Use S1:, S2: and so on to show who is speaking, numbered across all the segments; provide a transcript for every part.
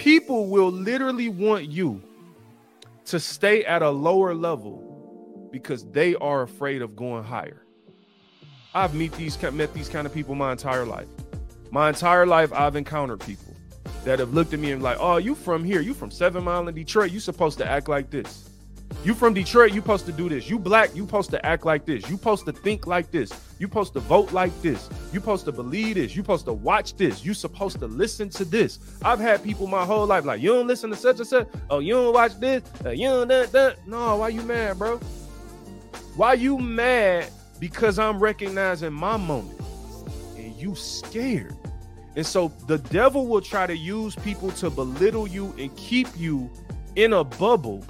S1: people will literally want you to stay at a lower level because they are afraid of going higher. I've meet these met these kind of people my entire life. My entire life, I've encountered people that have looked at me and like, "Oh, you from here? You from Seven Mile in Detroit? You supposed to act like this." You from Detroit, you supposed to do this. You black, you supposed to act like this. You supposed to think like this. You supposed to vote like this. You supposed to believe this. You supposed to watch this. You supposed to listen to this. I've had people my whole life like, you don't listen to such and such. Oh, you don't watch this. Uh, you don't that, that. No, why you mad, bro? Why you mad? Because I'm recognizing my moment and you scared. And so the devil will try to use people to belittle you and keep you in a bubble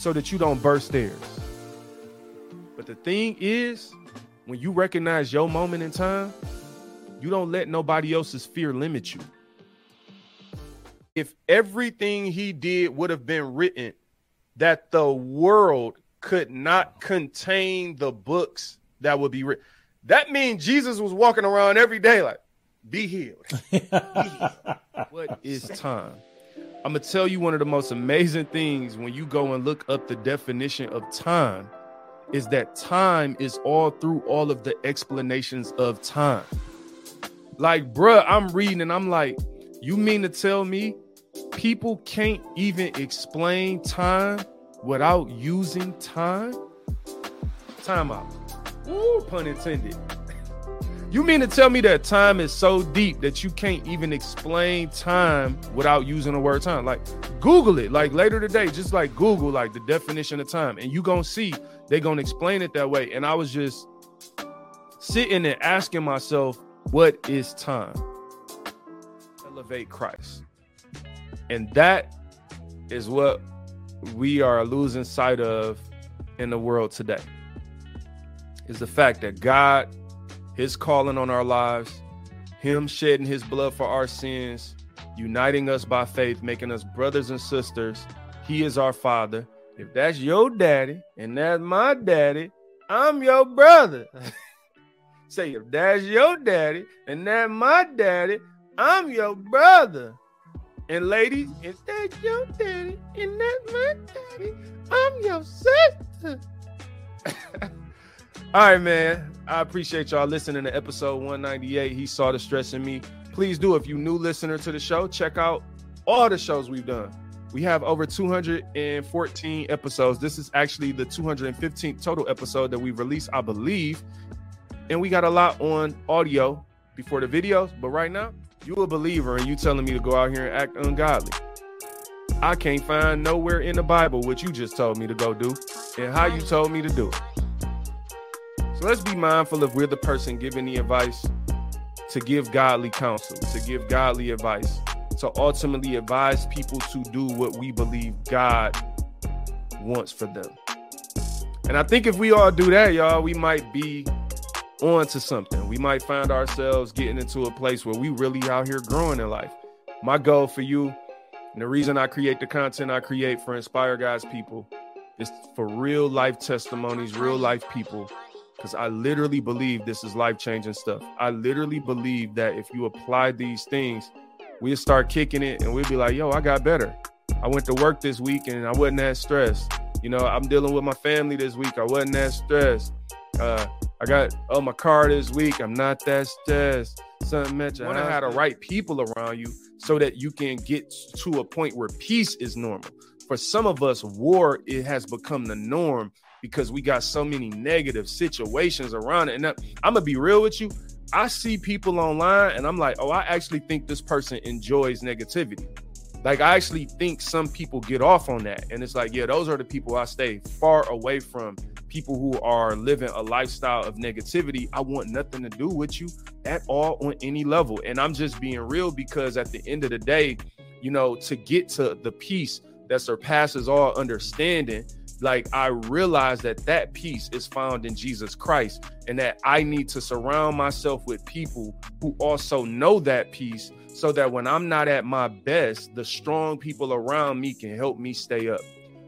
S1: so that you don't burst theirs. But the thing is, when you recognize your moment in time, you don't let nobody else's fear limit you. If everything he did would have been written, that the world could not contain the books that would be written. That means Jesus was walking around every day like, be healed. Be healed. what is time? I'm gonna tell you one of the most amazing things when you go and look up the definition of time is that time is all through all of the explanations of time. Like, bruh, I'm reading and I'm like, you mean to tell me people can't even explain time without using time? Time out. Ooh, pun intended. You mean to tell me that time is so deep that you can't even explain time without using the word time? Like Google it. Like later today, just like Google like the definition of time, and you gonna see they gonna explain it that way. And I was just sitting and asking myself, what is time? Elevate Christ. And that is what we are losing sight of in the world today. Is the fact that God his calling on our lives, him shedding his blood for our sins, uniting us by faith, making us brothers and sisters. He is our father. If that's your daddy and that's my daddy, I'm your brother. Say, if that's your daddy and that's my daddy, I'm your brother. And ladies, if that's your daddy and that's my daddy, I'm your sister. All right, man. I appreciate y'all listening to episode 198. He saw the stress in me. Please do, if you new listener to the show, check out all the shows we've done. We have over 214 episodes. This is actually the 215th total episode that we've released, I believe. And we got a lot on audio before the videos. But right now, you a believer and you telling me to go out here and act ungodly. I can't find nowhere in the Bible what you just told me to go do and how you told me to do it. So let's be mindful if we're the person giving the advice to give godly counsel, to give godly advice, to ultimately advise people to do what we believe God wants for them. And I think if we all do that, y'all, we might be on to something. We might find ourselves getting into a place where we really out here growing in life. My goal for you, and the reason I create the content I create for Inspire God's people is for real life testimonies, real life people because I literally believe this is life changing stuff. I literally believe that if you apply these things, we'll start kicking it and we'll be like, yo, I got better. I went to work this week and I wasn't that stressed. You know, I'm dealing with my family this week. I wasn't that stressed. Uh, I got oh my car this week. I'm not that stressed. Something mentioned. Want to have the right people around you so that you can get to a point where peace is normal. For some of us, war it has become the norm because we got so many negative situations around it. And I'm gonna be real with you. I see people online and I'm like, oh, I actually think this person enjoys negativity. Like I actually think some people get off on that. And it's like, yeah, those are the people I stay far away from. People who are living a lifestyle of negativity. I want nothing to do with you at all on any level. And I'm just being real because at the end of the day, you know, to get to the peace that surpasses all understanding, like I realize that that peace is found in Jesus Christ and that I need to surround myself with people who also know that peace so that when I'm not at my best, the strong people around me can help me stay up.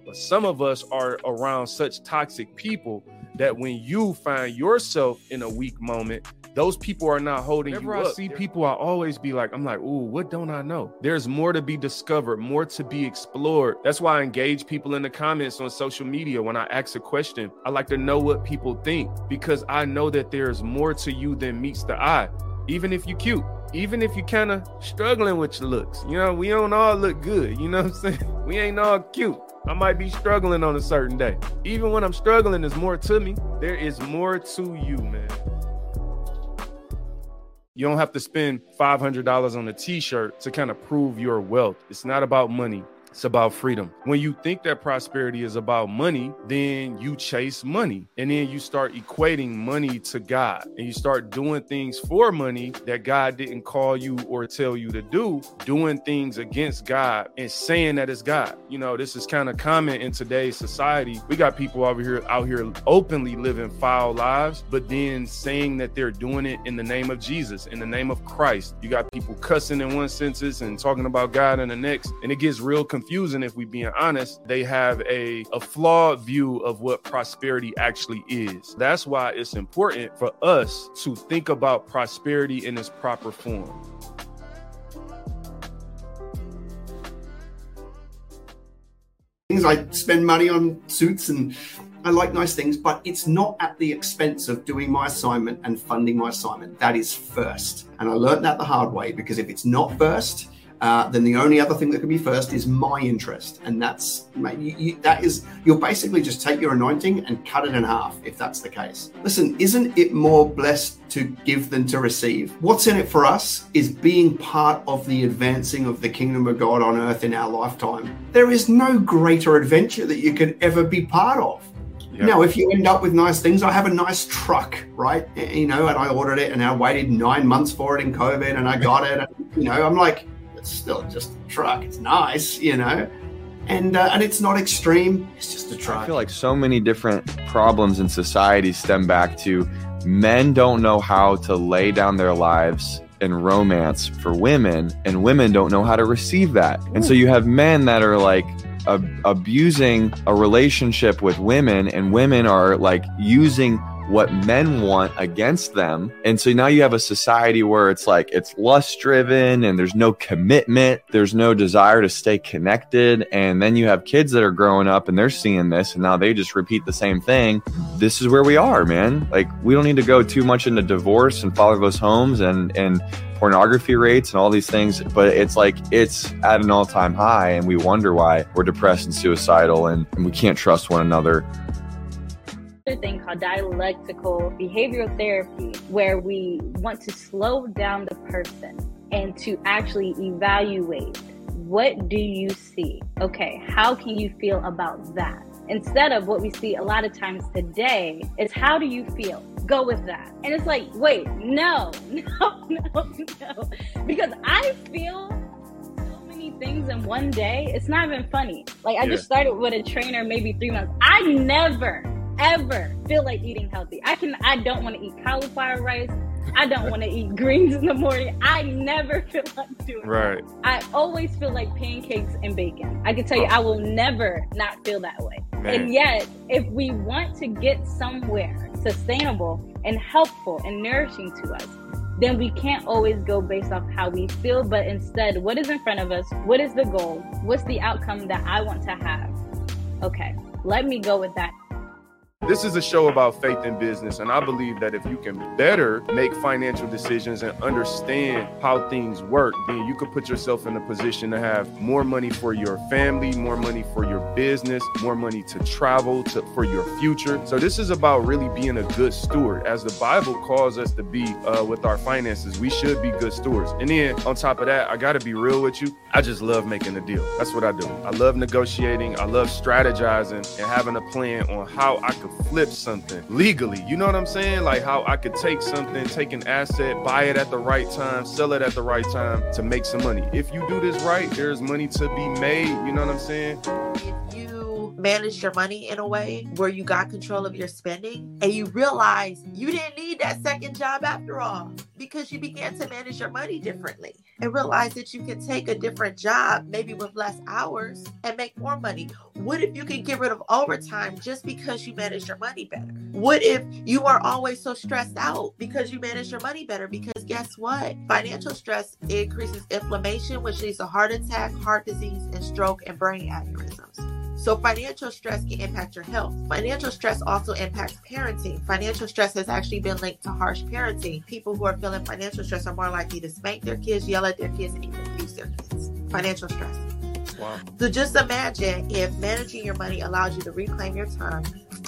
S1: But some of us are around such toxic people that when you find yourself in a weak moment, those people are not holding Whenever you I up. see people, I always be like, I'm like, ooh, what don't I know? There's more to be discovered, more to be explored. That's why I engage people in the comments on social media. When I ask a question, I like to know what people think because I know that there's more to you than meets the eye, even if you're cute even if you're kind of struggling with your looks, you know, we don't all look good. You know what I'm saying? We ain't all cute. I might be struggling on a certain day. Even when I'm struggling, there's more to me. There is more to you, man. You don't have to spend $500 on a t shirt to kind of prove your wealth. It's not about money. It's about freedom. When you think that prosperity is about money, then you chase money. And then you start equating money to God. And you start doing things for money that God didn't call you or tell you to do, doing things against God and saying that it's God. You know, this is kind of common in today's society. We got people over here out here openly living foul lives, but then saying that they're doing it in the name of Jesus, in the name of Christ. You got people cussing in one sentence and talking about God in the next. And it gets real confusing confusing if we being honest. They have a, a flawed view of what prosperity actually is. That's why it's important for us to think about prosperity in its proper form.
S2: Things I spend money on suits and I like nice things, but it's not at the expense of doing my assignment and funding my assignment. That is first. And I learned that the hard way because if it's not first, uh, then the only other thing that can be first is my interest, and that's you, you, that is you'll basically just take your anointing and cut it in half if that's the case. Listen, isn't it more blessed to give than to receive? What's in it for us is being part of the advancing of the kingdom of God on earth in our lifetime. There is no greater adventure that you could ever be part of. Yep. Now, if you end up with nice things, I have a nice truck, right? You know, and I ordered it and I waited nine months for it in COVID and I got it. And, you know, I'm like, it's still just a truck. It's nice, you know, and uh, and it's not extreme. It's just a truck.
S3: I feel like so many different problems in society stem back to men don't know how to lay down their lives and romance for women, and women don't know how to receive that. And so you have men that are like ab- abusing a relationship with women, and women are like using what men want against them. And so now you have a society where it's like it's lust driven and there's no commitment, there's no desire to stay connected. And then you have kids that are growing up and they're seeing this and now they just repeat the same thing. This is where we are, man. Like we don't need to go too much into divorce and fatherless homes and and pornography rates and all these things, but it's like it's at an all time high, and we wonder why we're depressed and suicidal and, and we can't trust one another
S4: thing called dialectical behavioral therapy, where we want to slow down the person and to actually evaluate what do you see? Okay, how can you feel about that? Instead of what we see a lot of times today is how do you feel? Go with that. And it's like, wait, no, no, no, no. Because I feel so many things in one day. It's not even funny. Like I yeah. just started with a trainer maybe three months. I never ever feel like eating healthy. I can I don't want to eat cauliflower rice. I don't want to eat greens in the morning. I never feel like doing
S1: right.
S4: I always feel like pancakes and bacon. I can tell you, I will never not feel that way. Man. And yet, if we want to get somewhere sustainable and helpful and nourishing to us, then we can't always go based off how we feel, but instead, what is in front of us? What is the goal? What's the outcome that I want to have? Okay, let me go with that
S1: this is a show about faith in business, and I believe that if you can better make financial decisions and understand how things work, then you could put yourself in a position to have more money for your family, more money for your business, more money to travel to for your future. So this is about really being a good steward, as the Bible calls us to be uh, with our finances. We should be good stewards. And then on top of that, I got to be real with you. I just love making a deal. That's what I do. I love negotiating. I love strategizing and having a plan on how I could flip something legally. You know what I'm saying? Like how I could take something, take an asset, buy it at the right time, sell it at the right time to make some money. If you do this right, there's money to be made. You know what I'm saying?
S5: If you managed your money in a way where you got control of your spending and you realize you didn't need that second job after all because you began to manage your money differently and realize that you can take a different job, maybe with less hours, and make more money? What if you can get rid of overtime just because you manage your money better? What if you are always so stressed out because you manage your money better? Because guess what? Financial stress increases inflammation, which leads to heart attack, heart disease, and stroke and brain aneurysms. So, financial stress can impact your health. Financial stress also impacts parenting. Financial stress has actually been linked to harsh parenting. People who are feeling financial stress are more likely to spank their kids, yell at their kids, and even abuse their kids. Financial stress. Wow. So, just imagine if managing your money allows you to reclaim your time,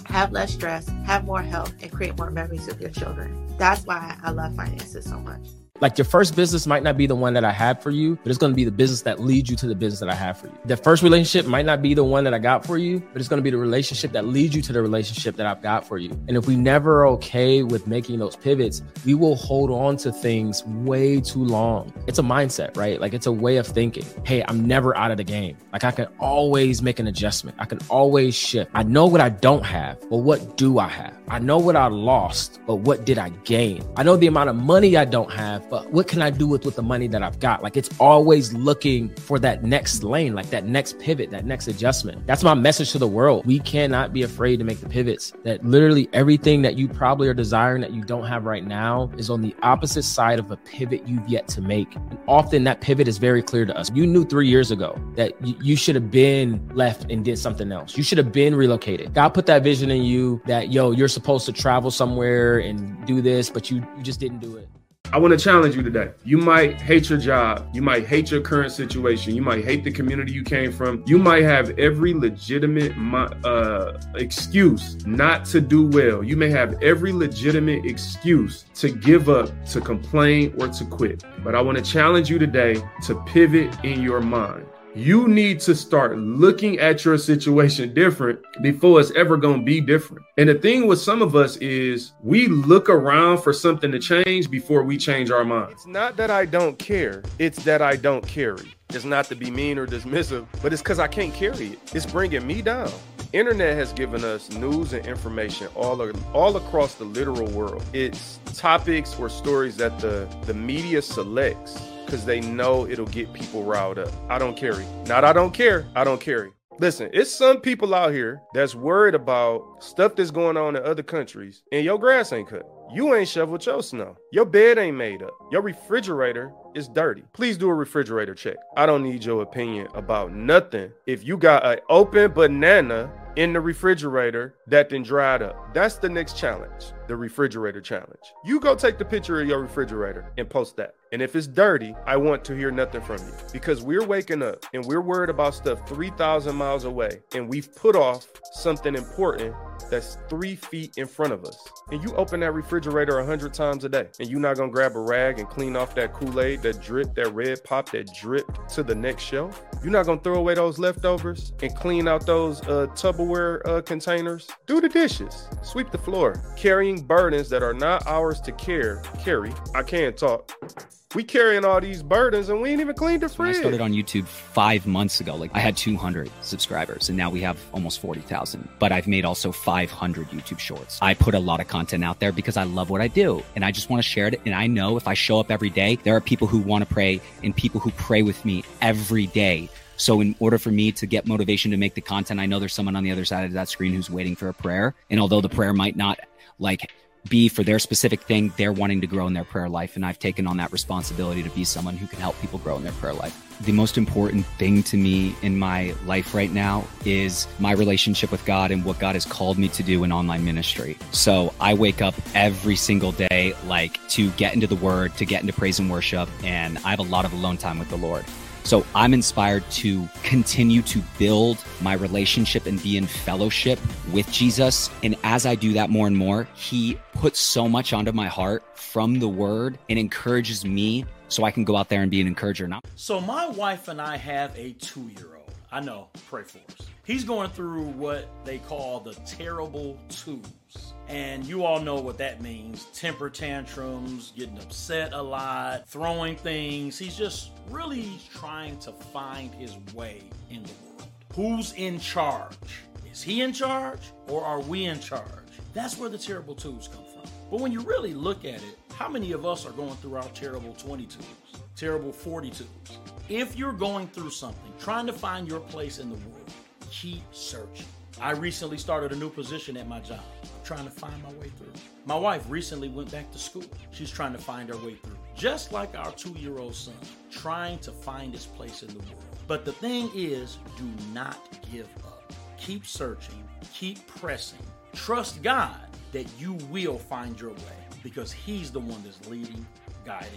S5: have less stress, have more health, and create more memories with your children. That's why I love finances so much.
S6: Like your first business might not be the one that I had for you, but it's going to be the business that leads you to the business that I have for you. The first relationship might not be the one that I got for you, but it's going to be the relationship that leads you to the relationship that I've got for you. And if we never are okay with making those pivots, we will hold on to things way too long. It's a mindset, right? Like it's a way of thinking. Hey, I'm never out of the game. Like I can always make an adjustment. I can always shift. I know what I don't have, but what do I have? I know what I lost, but what did I gain? I know the amount of money I don't have, but what can I do with, with the money that I've got? Like it's always looking for that next lane, like that next pivot, that next adjustment. That's my message to the world. We cannot be afraid to make the pivots. That literally everything that you probably are desiring that you don't have right now is on the opposite side of a pivot you've yet to make. And often that pivot is very clear to us. You knew three years ago that you, you should have been left and did something else. You should have been relocated. God put that vision in you that, yo, you're supposed to travel somewhere and do this, but you, you just didn't do it.
S1: I want to challenge you today. You might hate your job. You might hate your current situation. You might hate the community you came from. You might have every legitimate uh, excuse not to do well. You may have every legitimate excuse to give up, to complain, or to quit. But I want to challenge you today to pivot in your mind you need to start looking at your situation different before it's ever going to be different. And the thing with some of us is we look around for something to change before we change our mind. It's not that I don't care, it's that I don't carry. It's not to be mean or dismissive, but it's because I can't carry it. It's bringing me down. Internet has given us news and information all, all across the literal world. It's topics or stories that the, the media selects because they know it'll get people riled up. I don't carry. Not I don't care. I don't carry. Listen, it's some people out here that's worried about stuff that's going on in other countries, and your grass ain't cut. You ain't shoveled your snow. Your bed ain't made up. Your refrigerator is dirty. Please do a refrigerator check. I don't need your opinion about nothing. If you got an open banana in the refrigerator that then dried up. That's the next challenge, the refrigerator challenge. You go take the picture of your refrigerator and post that. And if it's dirty, I want to hear nothing from you because we're waking up and we're worried about stuff 3,000 miles away and we've put off something important that's three feet in front of us. And you open that refrigerator a hundred times a day, and you're not gonna grab a rag and clean off that Kool-Aid, that drip, that red pop, that drip to the next shelf. You're not gonna throw away those leftovers and clean out those uh, Tupperware uh, containers. Do the dishes, sweep the floor, carrying burdens that are not ours to care. Carry. I can't talk we carrying all these burdens and we ain't even cleaned the fridge.
S7: When I started on YouTube five months ago. Like I had 200 subscribers and now we have almost 40,000. But I've made also 500 YouTube shorts. I put a lot of content out there because I love what I do and I just want to share it. And I know if I show up every day, there are people who want to pray and people who pray with me every day. So in order for me to get motivation to make the content, I know there's someone on the other side of that screen who's waiting for a prayer. And although the prayer might not like be for their specific thing they're wanting to grow in their prayer life and i've taken on that responsibility to be someone who can help people grow in their prayer life. The most important thing to me in my life right now is my relationship with god and what god has called me to do in online ministry. So i wake up every single day like to get into the word to get into praise and worship and i have a lot of alone time with the lord so I'm inspired to continue to build my relationship and be in fellowship with Jesus. And as I do that more and more, he puts so much onto my heart from the word and encourages me so I can go out there and be an encourager. Now.
S8: So my wife and I have a two year old. I know, pray for us. He's going through what they call the terrible twos. And you all know what that means temper tantrums, getting upset a lot, throwing things. He's just really trying to find his way in the world. Who's in charge? Is he in charge or are we in charge? That's where the terrible twos come from. But when you really look at it, how many of us are going through our terrible 22s, terrible 42s? If you're going through something, trying to find your place in the world, keep searching. I recently started a new position at my job. I'm trying to find my way through. My wife recently went back to school. She's trying to find her way through. Just like our two year old son, trying to find his place in the world. But the thing is, do not give up. Keep searching, keep pressing. Trust God that you will find your way because He's the one that's leading, guiding,